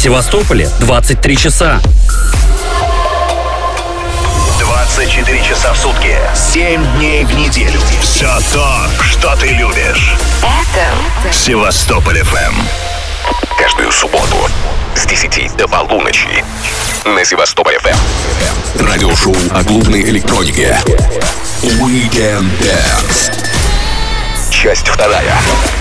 Севастополе 23 часа. 24 часа в сутки, 7 дней в неделю. Все то, что ты любишь. Это Севастополь ФМ. Каждую субботу с 10 до полуночи на Севастополь ФМ. Радиошоу о клубной электронике. Weekend Dance часть вторая.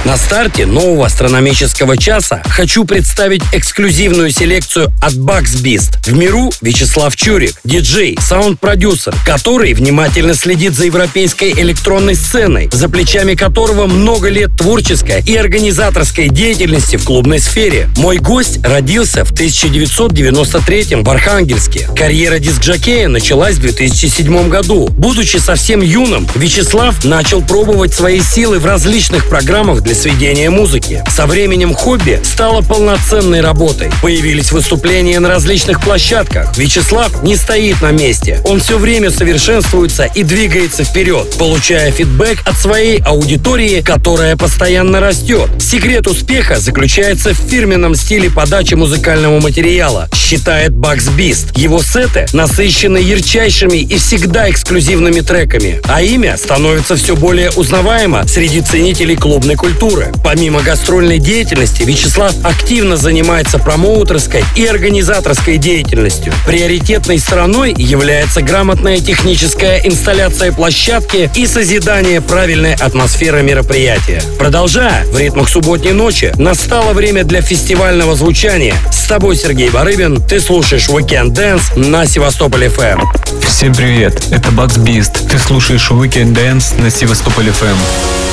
На старте нового астрономического часа хочу представить эксклюзивную селекцию от Bugs Beast. В миру Вячеслав Чурик, диджей, саунд-продюсер, который внимательно следит за европейской электронной сценой, за плечами которого много лет творческой и организаторской деятельности в клубной сфере. Мой гость родился в 1993 в Архангельске. Карьера диск-жокея началась в 2007 году. Будучи совсем юным, Вячеслав начал пробовать свои силы в различных программах для сведения музыки. Со временем хобби стало полноценной работой. Появились выступления на различных площадках. Вячеслав не стоит на месте. Он все время совершенствуется и двигается вперед, получая фидбэк от своей аудитории, которая постоянно растет. Секрет успеха заключается в фирменном стиле подачи музыкального материала, считает Бакс Бист. Его сеты насыщены ярчайшими и всегда эксклюзивными треками, а имя становится все более узнаваемо среди среди ценителей клубной культуры. Помимо гастрольной деятельности, Вячеслав активно занимается промоутерской и организаторской деятельностью. Приоритетной стороной является грамотная техническая инсталляция площадки и созидание правильной атмосферы мероприятия. Продолжая в ритмах субботней ночи, настало время для фестивального звучания. С тобой Сергей Барыбин, ты слушаешь Weekend Dance на Севастополь FM. Всем привет, это Бакс Бист. Ты слушаешь Weekend Dance на Севастополь FM.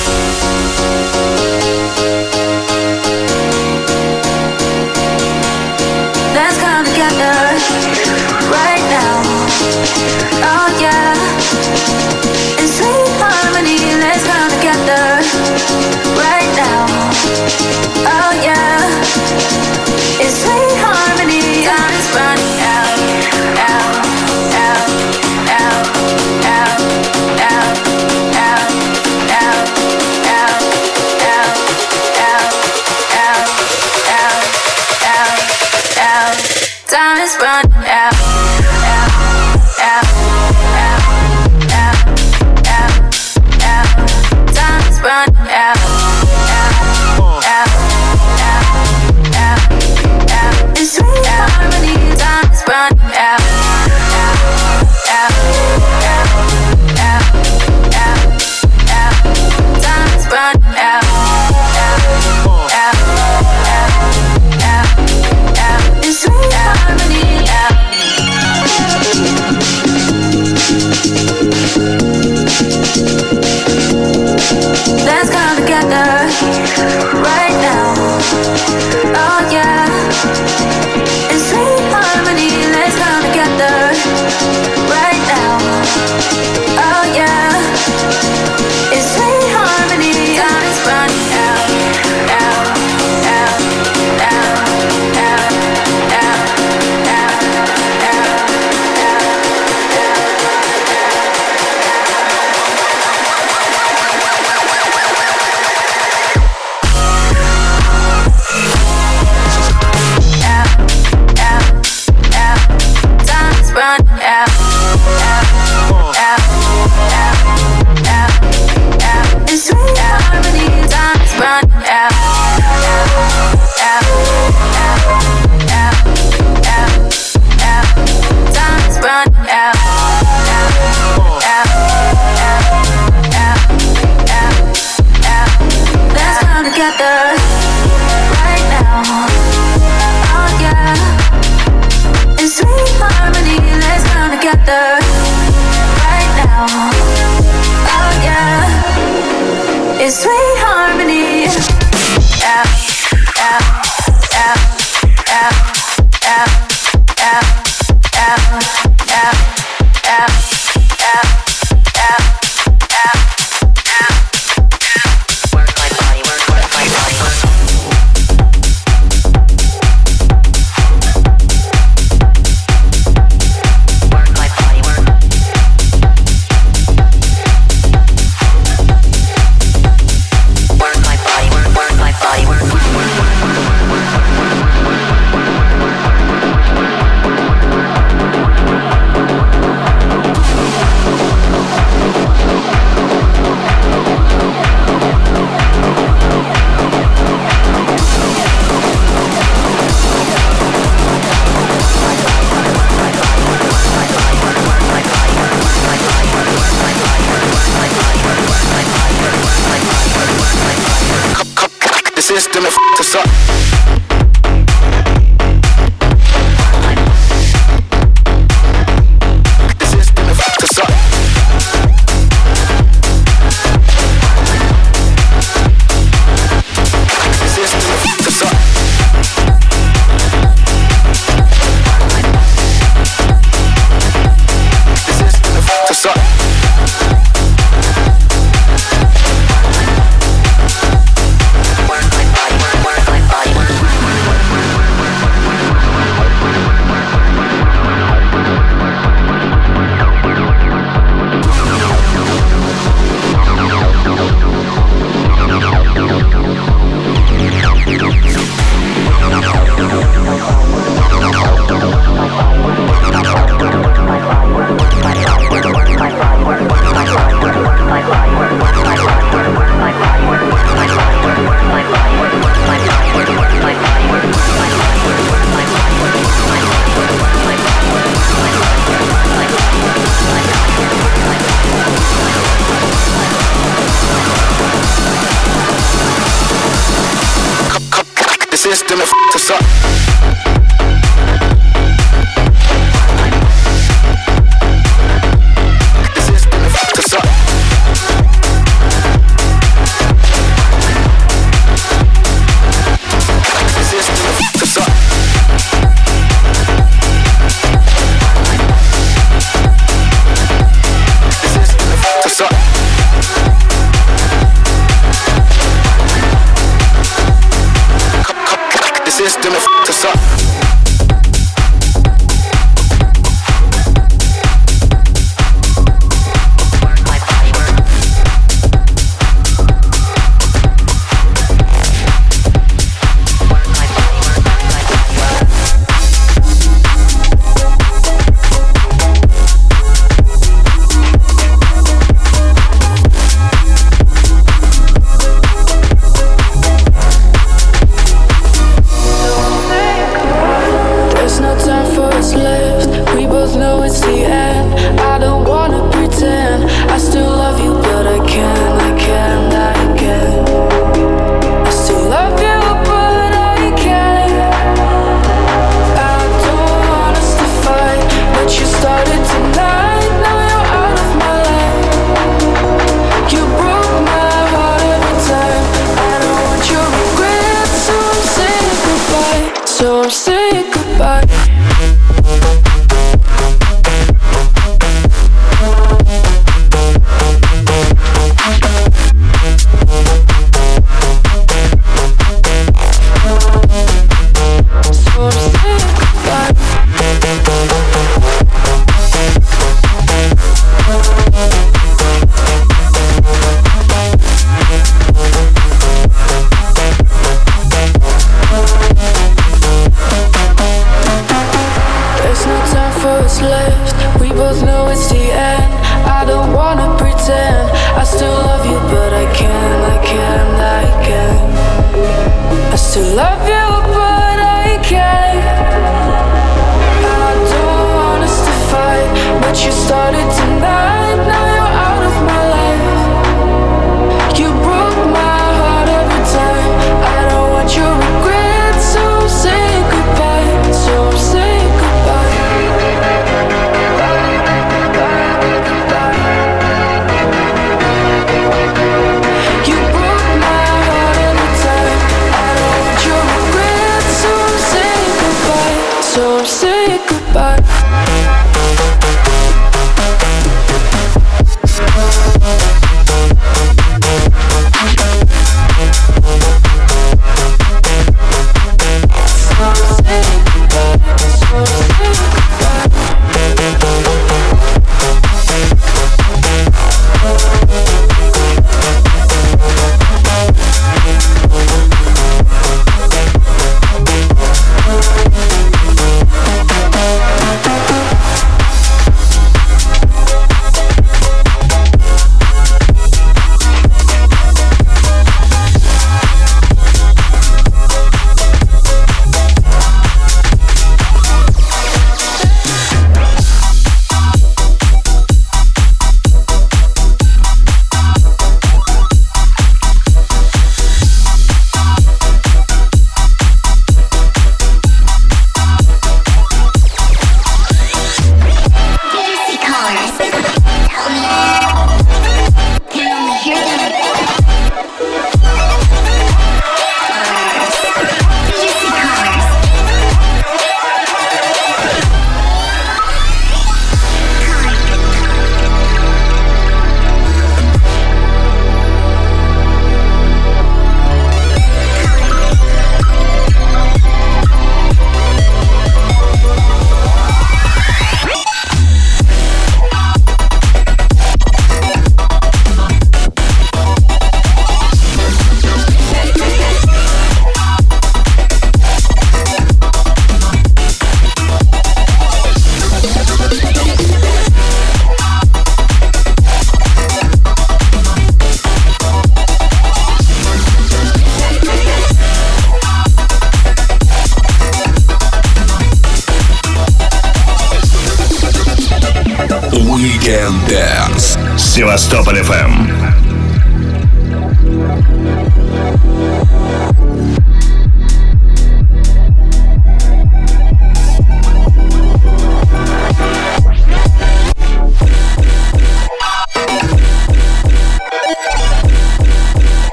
Севастополь FM.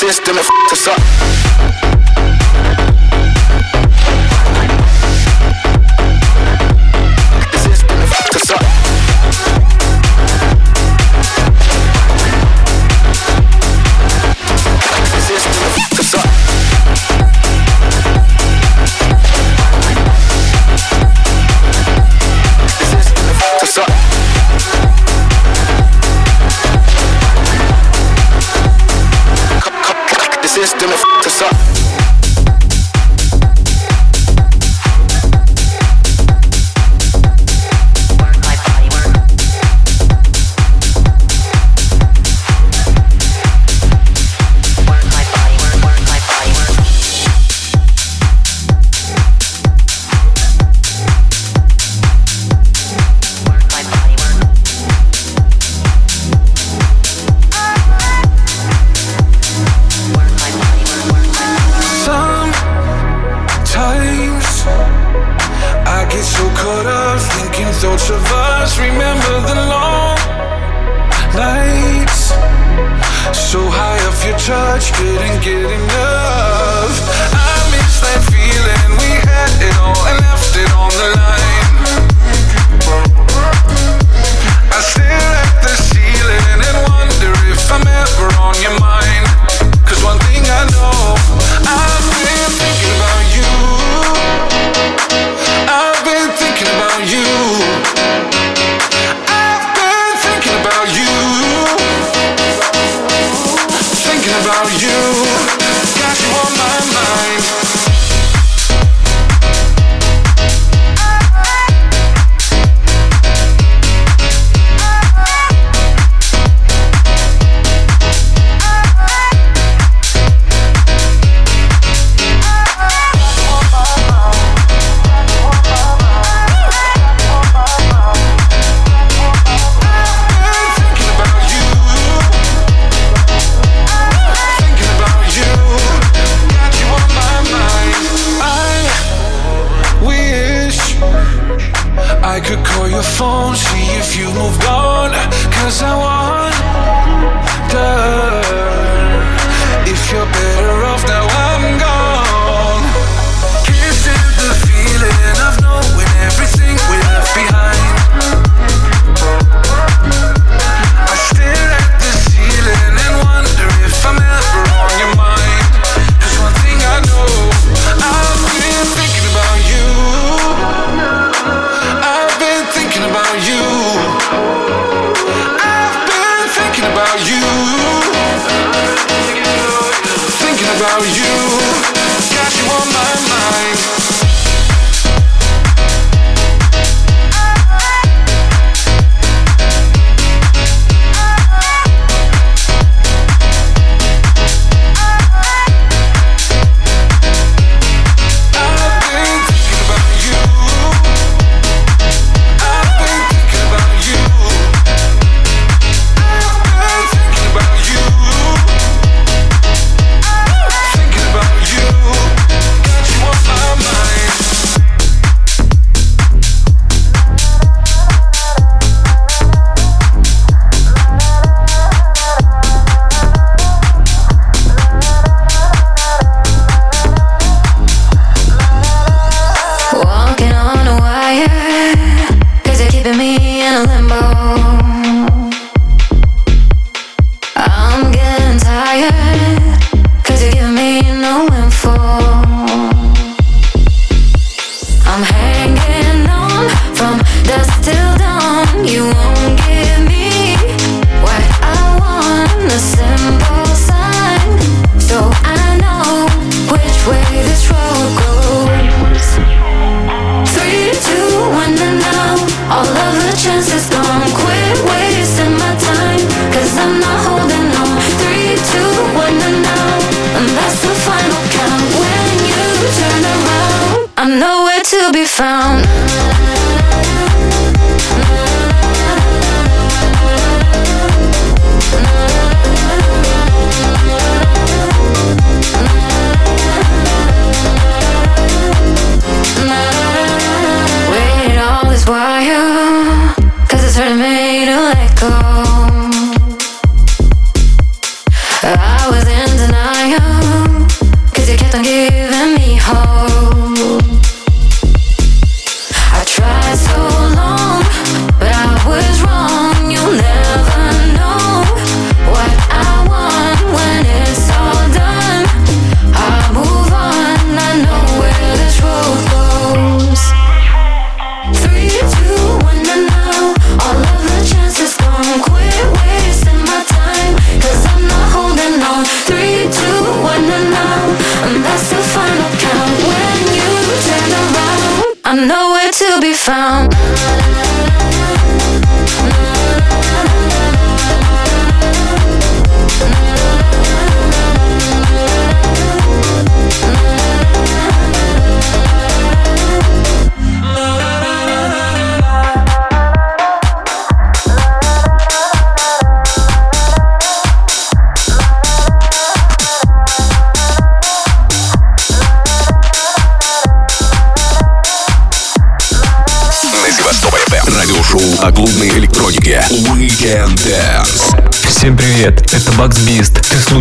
system and f us up.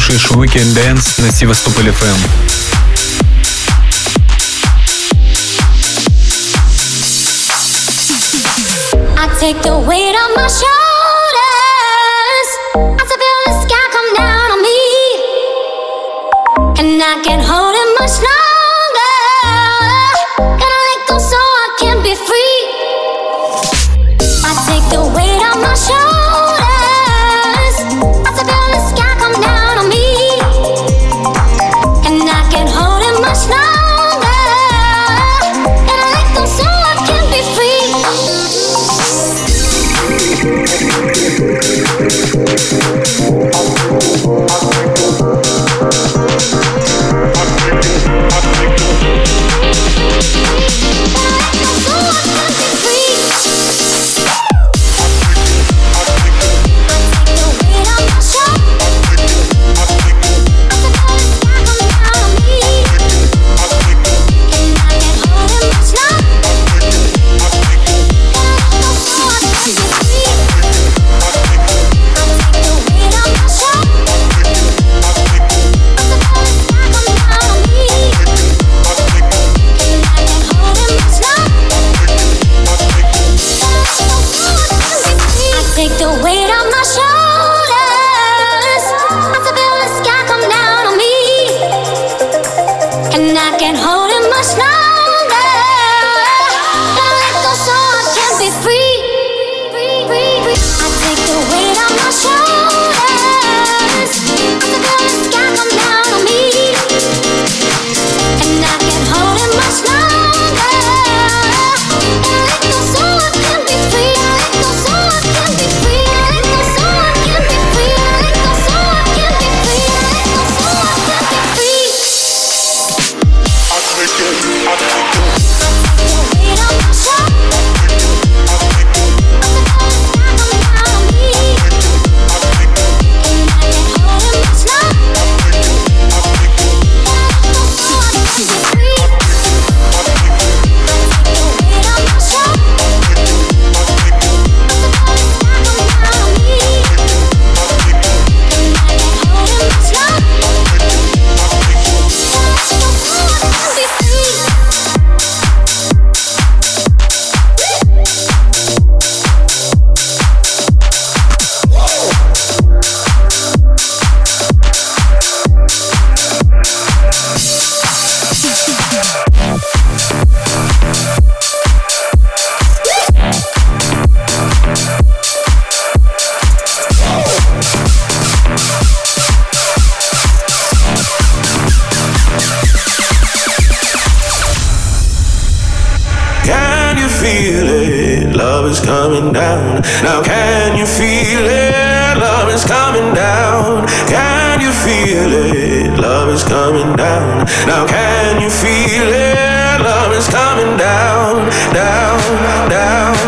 слушаешь Weekend Dance на Севастополь FM. take the weight off my shoulders. I feel the sky come down on me, and I can't hold it much longer. is coming down. Can you feel it? Love is coming down. Now can you feel it? Love is coming down, down, down.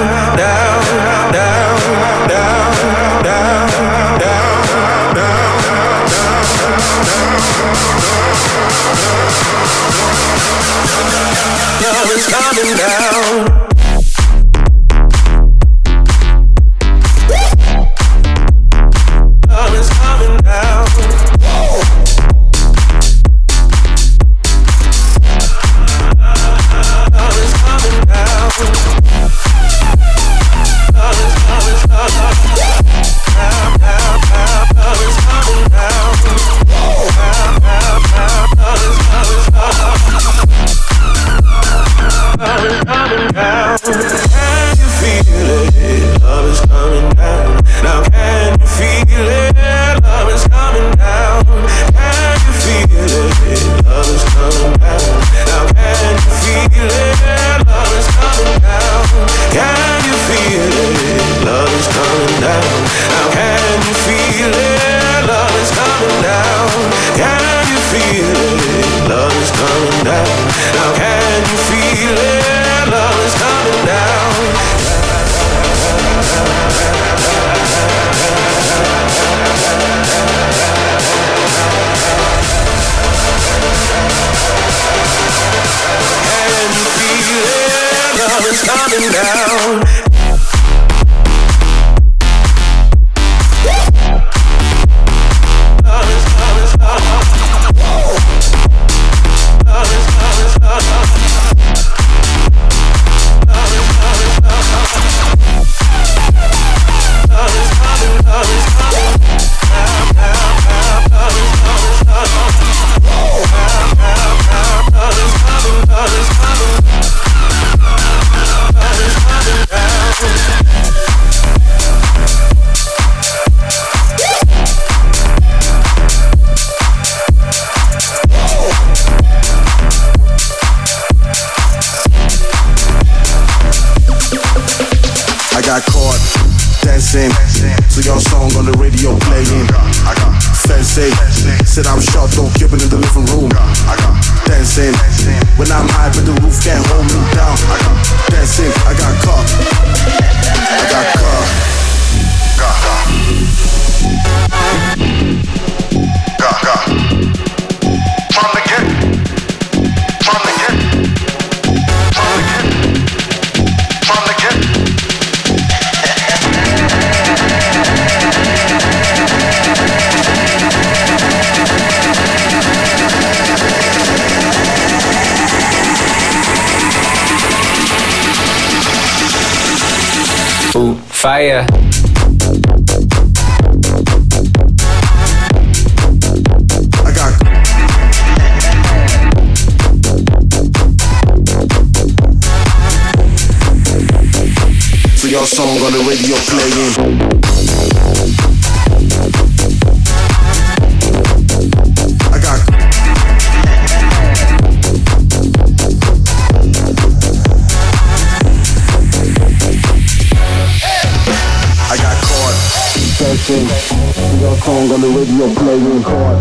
radio playing card.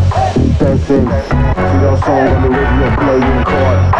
That's it. See song on the radio playing card.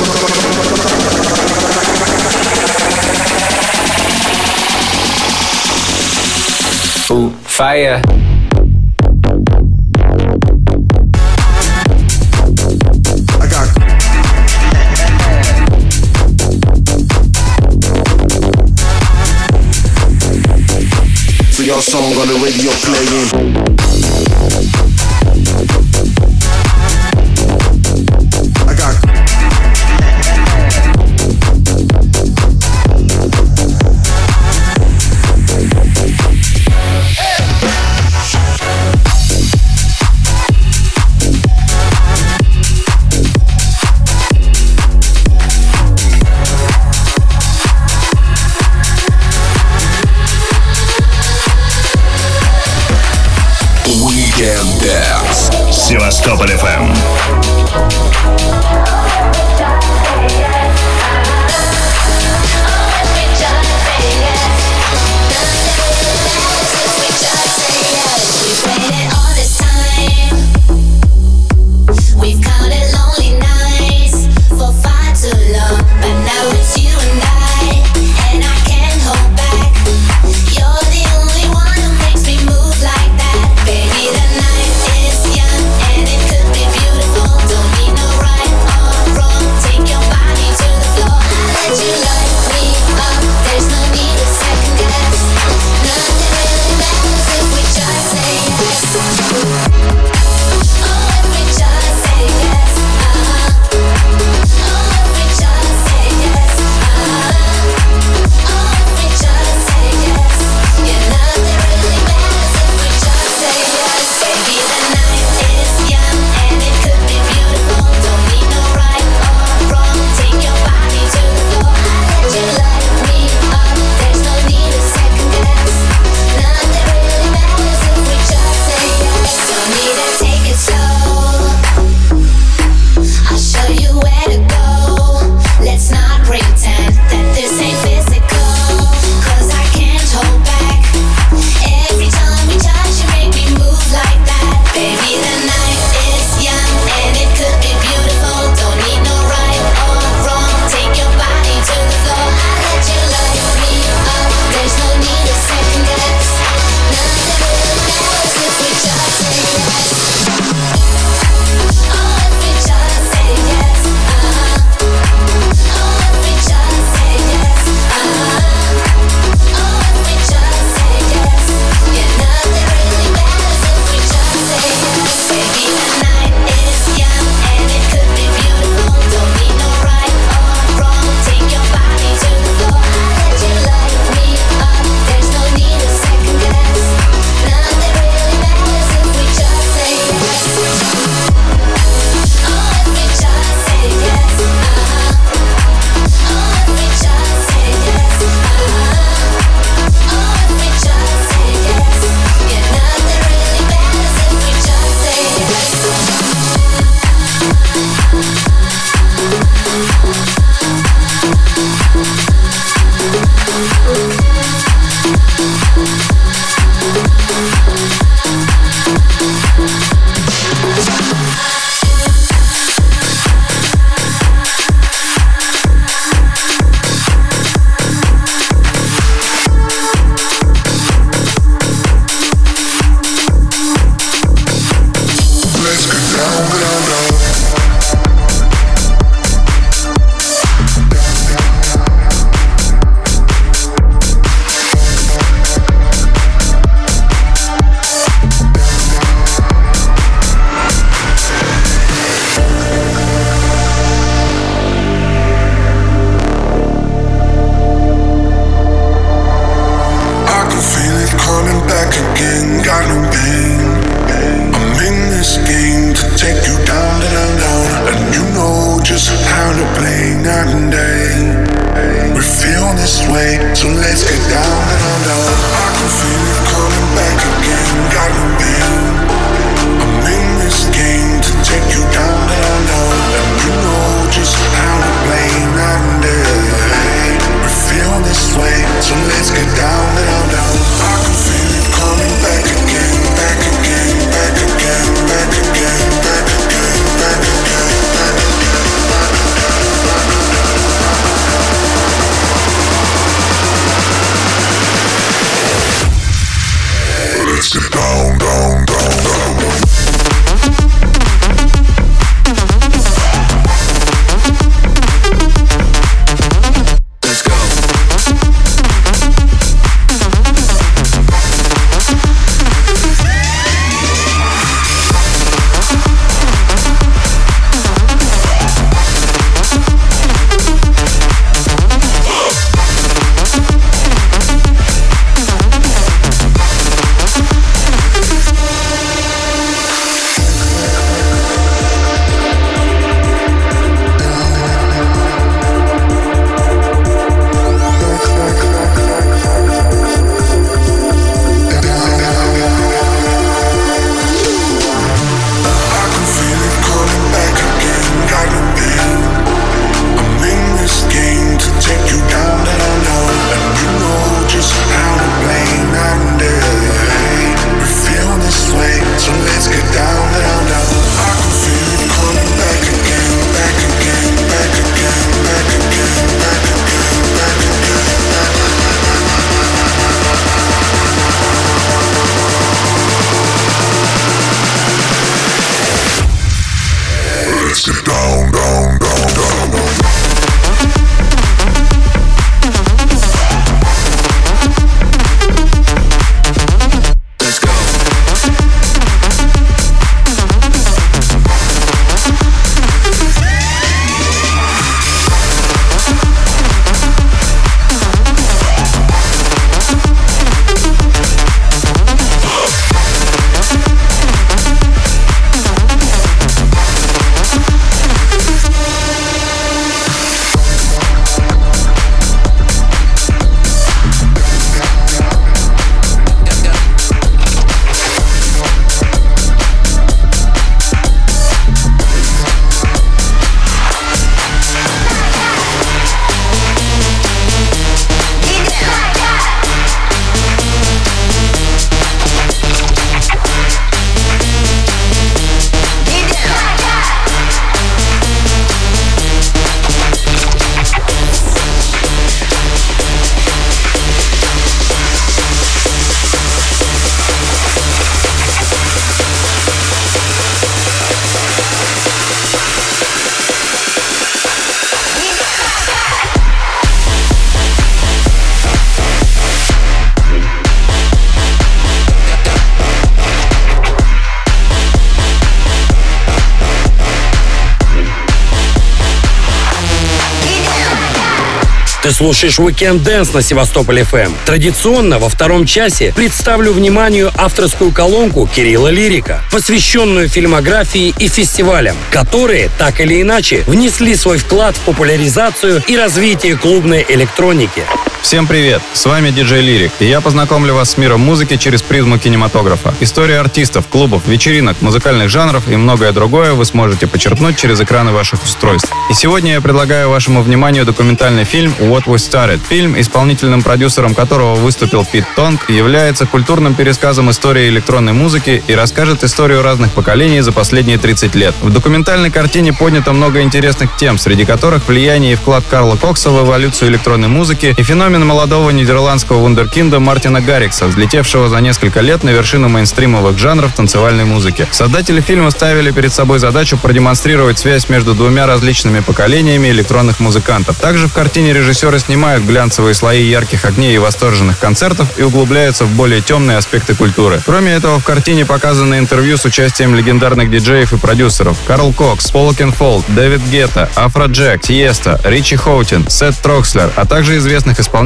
fire. your song on the radio playing. Down, down, слушаешь Weekend Dance на Севастополь FM. Традиционно во втором часе представлю вниманию авторскую колонку Кирилла Лирика, посвященную фильмографии и фестивалям, которые, так или иначе, внесли свой вклад в популяризацию и развитие клубной электроники. Всем привет! С вами диджей Лирик, и я познакомлю вас с миром музыки через призму кинематографа. История артистов, клубов, вечеринок, музыкальных жанров и многое другое вы сможете почерпнуть через экраны ваших устройств. И сегодня я предлагаю вашему вниманию документальный фильм What We Started. Фильм, исполнительным продюсером которого выступил Пит Тонг, является культурным пересказом истории электронной музыки и расскажет историю разных поколений за последние 30 лет. В документальной картине поднято много интересных тем, среди которых влияние и вклад Карла Кокса в эволюцию электронной музыки и феномен молодого нидерландского вундеркинда Мартина Гаррикса, взлетевшего за несколько лет на вершину мейнстримовых жанров танцевальной музыки. Создатели фильма ставили перед собой задачу продемонстрировать связь между двумя различными поколениями электронных музыкантов. Также в картине режиссеры снимают глянцевые слои ярких огней и восторженных концертов и углубляются в более темные аспекты культуры. Кроме этого, в картине показаны интервью с участием легендарных диджеев и продюсеров Карл Кокс, Пол Окенфолд, Дэвид Гетта, Афро Джек, Тиеста, Ричи Хоутин, Сет Трокслер, а также известных исполнителей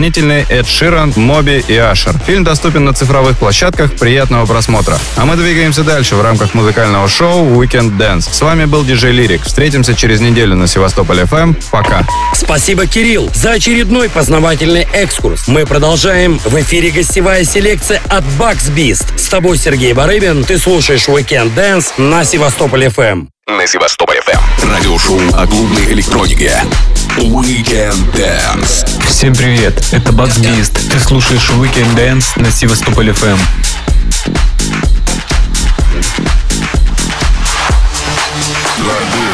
Эд Ширан, Моби и Ашер. Фильм доступен на цифровых площадках. Приятного просмотра. А мы двигаемся дальше в рамках музыкального шоу Weekend Dance. С вами был диджей Лирик. Встретимся через неделю на Севастополь FM. Пока. Спасибо, Кирилл, за очередной познавательный экскурс. Мы продолжаем. В эфире гостевая селекция от Bugs Beast. С тобой Сергей Барыбин. Ты слушаешь Weekend Dance на Севастополь FM. На Севастополь FM. Радиошоу о клубной электронике. Weekend Dance. Всем привет, это Bugs Beast. Ты слушаешь Weekend Dance на Севастополь FM. Like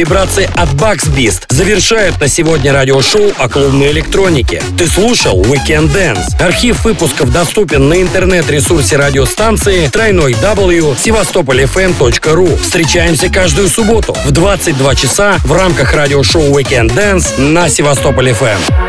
вибрации от Bugs Beast завершают на сегодня радиошоу о клубной электронике. Ты слушал Weekend Dance. Архив выпусков доступен на интернет-ресурсе радиостанции тройной w севастополь.фм.ру. Встречаемся каждую субботу в 22 часа в рамках радиошоу Weekend Dance на Севастополь FM.